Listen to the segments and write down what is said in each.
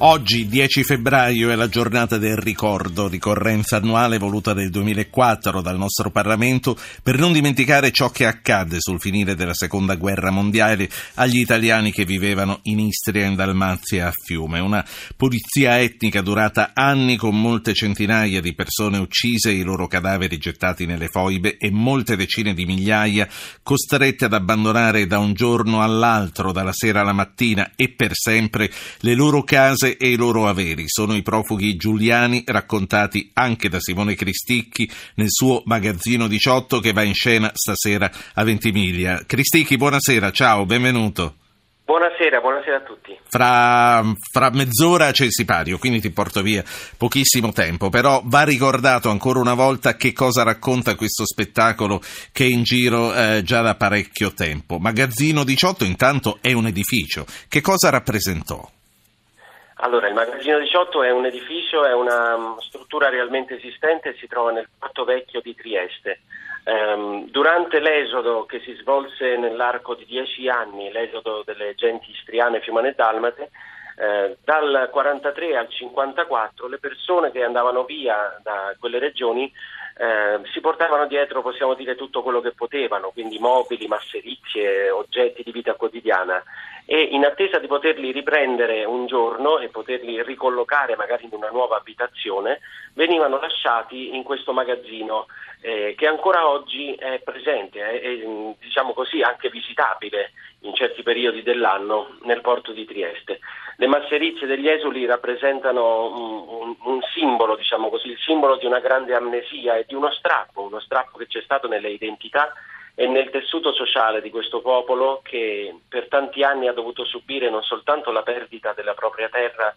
Oggi, 10 febbraio, è la giornata del ricordo, ricorrenza annuale voluta nel 2004 dal nostro Parlamento per non dimenticare ciò che accadde sul finire della Seconda Guerra Mondiale agli italiani che vivevano in Istria, in Dalmazia a Fiume. Una pulizia etnica durata anni con molte centinaia di persone uccise, i loro cadaveri gettati nelle foibe e molte decine di migliaia costrette ad abbandonare da un giorno all'altro, dalla sera alla mattina e per sempre le loro case case e i loro averi. Sono i profughi giuliani raccontati anche da Simone Cristicchi nel suo magazzino 18 che va in scena stasera a Ventimiglia. Cristicchi, buonasera, ciao, benvenuto. Buonasera, buonasera a tutti. Fra, fra, mezz'ora c'è il sipario, quindi ti porto via pochissimo tempo, però va ricordato ancora una volta che cosa racconta questo spettacolo che è in giro eh, già da parecchio tempo. Magazzino 18 intanto è un edificio, che cosa rappresentò? Allora, il Magazzino 18 è un edificio, è una mm, struttura realmente esistente si trova nel Porto Vecchio di Trieste. Um, durante l'esodo che si svolse nell'arco di dieci anni, l'esodo delle genti istriane, fiumane e dalmate, eh, dal 43 al 54 le persone che andavano via da quelle regioni eh, si portavano dietro, possiamo dire, tutto quello che potevano, quindi mobili, masserizie, oggetti di vita quotidiana e in attesa di poterli riprendere un giorno e poterli ricollocare magari in una nuova abitazione, venivano lasciati in questo magazzino eh, che ancora oggi è presente, è, è diciamo così anche visitabile in certi periodi dell'anno nel porto di Trieste. Le masserizie degli esuli rappresentano un, un, un simbolo, diciamo così, il simbolo di una grande amnesia e di uno strappo, uno strappo che c'è stato nelle identità e nel tessuto sociale di questo popolo che per tanti anni ha dovuto subire non soltanto la perdita della propria terra,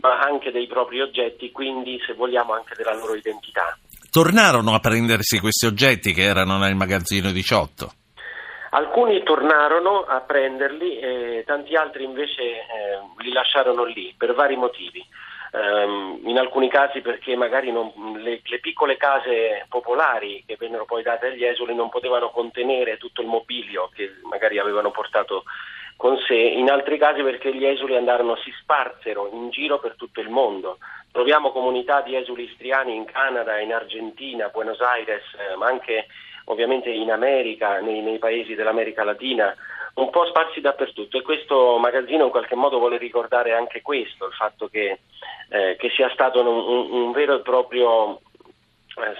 ma anche dei propri oggetti, quindi se vogliamo anche della loro identità. Tornarono a prendersi questi oggetti che erano nel magazzino 18? Alcuni tornarono a prenderli e tanti altri invece eh, li lasciarono lì per vari motivi. Um, in alcuni casi perché magari non, le, le, piccole case popolari che vennero poi date agli esuli non potevano contenere tutto il mobilio che magari avevano portato con sé, in altri casi perché gli esuli andarono, si sparsero in giro per tutto il mondo. Troviamo comunità di esuli istriani in Canada, in Argentina, Buenos Aires, eh, ma anche ovviamente in America, nei, nei paesi dell'America Latina, un po' sparsi dappertutto. E questo magazzino in qualche modo vuole ricordare anche questo, il fatto che, eh, che sia stato un, un, un, vero e proprio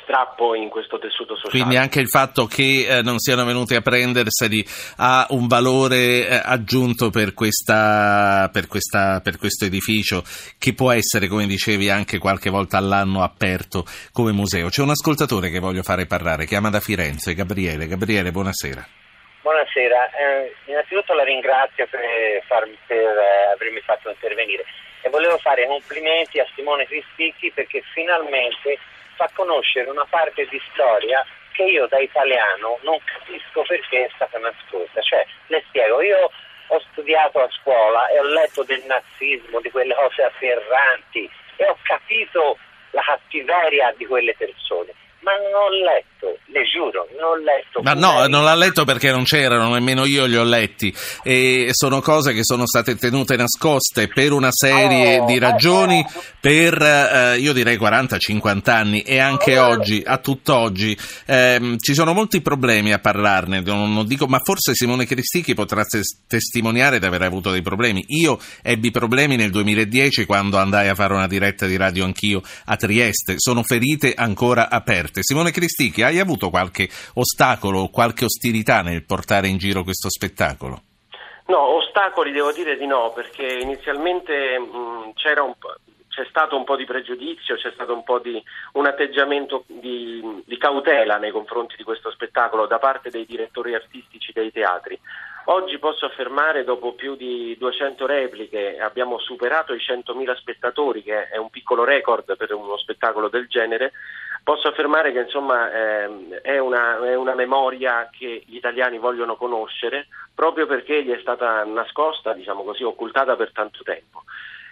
strappo in questo tessuto sociale. Quindi anche il fatto che eh, non siano venuti a prenderseli ha un valore eh, aggiunto per, questa, per, questa, per, questo edificio che può essere, come dicevi, anche qualche volta all'anno aperto come museo. C'è un ascoltatore che voglio fare parlare, chiama da Firenze, Gabriele. Gabriele, buonasera. Buonasera, eh, innanzitutto la ringrazio per, far, per eh, avermi fatto intervenire e volevo fare complimenti a Simone Cristicchi perché finalmente fa conoscere una parte di storia che io da italiano non capisco perché è stata nascosta. Cioè, le spiego, io ho studiato a scuola e ho letto del nazismo, di quelle cose afferranti e ho capito la cattiveria di quelle persone ma non ho letto, le giuro, non ho letto. Ma no, non l'ha letto perché non c'erano, nemmeno io li ho letti. E sono cose che sono state tenute nascoste per una serie oh, di ragioni per, eh, io direi 40-50 anni e anche oh, oggi, a tutt'oggi. Eh, ci sono molti problemi a parlarne, non, non dico, ma forse Simone Cristichi potrà testimoniare di aver avuto dei problemi. Io ebbi problemi nel 2010 quando andai a fare una diretta di radio anch'io a Trieste. Sono ferite ancora aperte aperte. Simone Cristicchi, hai avuto qualche ostacolo o qualche ostilità nel portare in giro questo spettacolo? No, ostacoli devo dire di no, perché inizialmente mh, po' c'è stato un po' di pregiudizio, c'è stato un po' di un atteggiamento di, di, cautela nei confronti di questo spettacolo da parte dei direttori artistici dei teatri. Oggi posso affermare, dopo più di 200 repliche, abbiamo superato i 100.000 spettatori, che è un piccolo record per uno spettacolo del genere, posso affermare che insomma, eh, è, una, è, una, memoria che gli italiani vogliono conoscere proprio perché gli è stata nascosta, diciamo così, occultata per tanto tempo.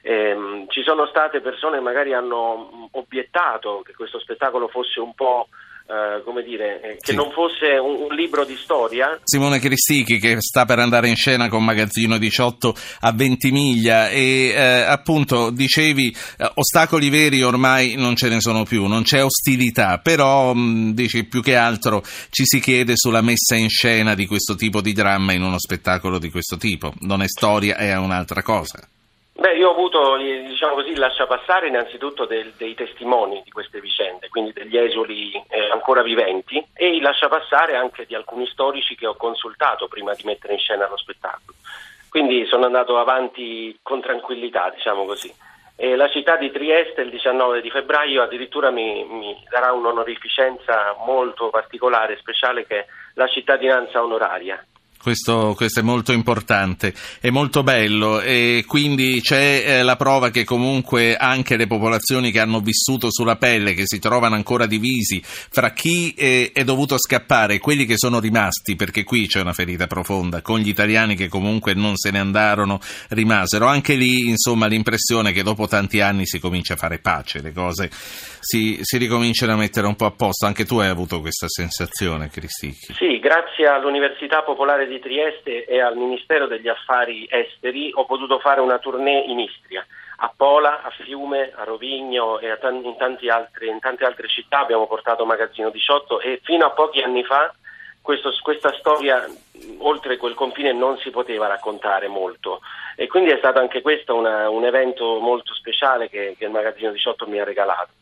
Eh, ci sono state persone che magari hanno obiettato che questo spettacolo fosse un po' Uh, come dire, eh, che sì. non fosse un, un, libro di storia. Simone Cristichi che sta per andare in scena con Magazzino 18 a Ventimiglia e eh, appunto dicevi eh, ostacoli veri ormai non ce ne sono più, non c'è ostilità, però mh, dici più che altro ci si chiede sulla messa in scena di questo tipo di dramma in uno spettacolo di questo tipo, non è storia, è un'altra cosa. Io ho avuto diciamo così, lascia passare innanzitutto del, dei testimoni di queste vicende, quindi degli esuli eh, ancora viventi e il lascia passare anche di alcuni storici che ho consultato prima di mettere in scena lo spettacolo. Quindi sono andato avanti con tranquillità, diciamo così. E la città di Trieste il 19 di febbraio addirittura mi, mi darà un'onorificenza molto particolare, speciale, che è la cittadinanza onoraria. Questo, questo, è molto importante, è molto bello e quindi c'è eh, la prova che comunque anche le popolazioni che hanno vissuto sulla pelle, che si trovano ancora divisi fra chi è, è dovuto scappare e quelli che sono rimasti, perché qui c'è una ferita profonda, con gli italiani che comunque non se ne andarono, rimasero. Anche lì insomma l'impressione che dopo tanti anni si comincia a fare pace, le cose si, si ricominciano a mettere un po' a posto. Anche tu hai avuto questa sensazione, Cristicchi? Sì, grazie all'Università Popolare di Trieste e al Ministero degli Affari Esteri ho potuto fare una tournée in Istria. A Pola, a Fiume, a Rovigno e a t- in, altri, in, tante altre città abbiamo portato Magazzino 18 e fino a pochi anni fa questo, questa storia oltre quel confine non si poteva raccontare molto e quindi è stato anche questo una, un evento molto speciale che, che il Magazzino 18 mi ha regalato.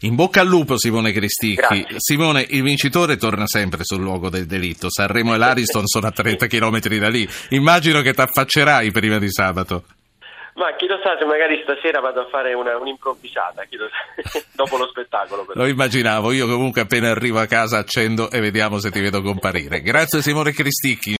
In bocca al lupo Simone Cristicchi. Grazie. Simone, il vincitore torna sempre sul luogo del delitto. Sanremo e l'Ariston sono a 30 km da lì. Immagino che ti affaccerai prima di sabato. Ma chi lo sa se magari stasera vado a fare una, un'improvvisata, dopo lo spettacolo. Però. Lo immaginavo, io comunque appena arrivo a casa accendo e vediamo se ti vedo comparire. Grazie Simone Cristicchi.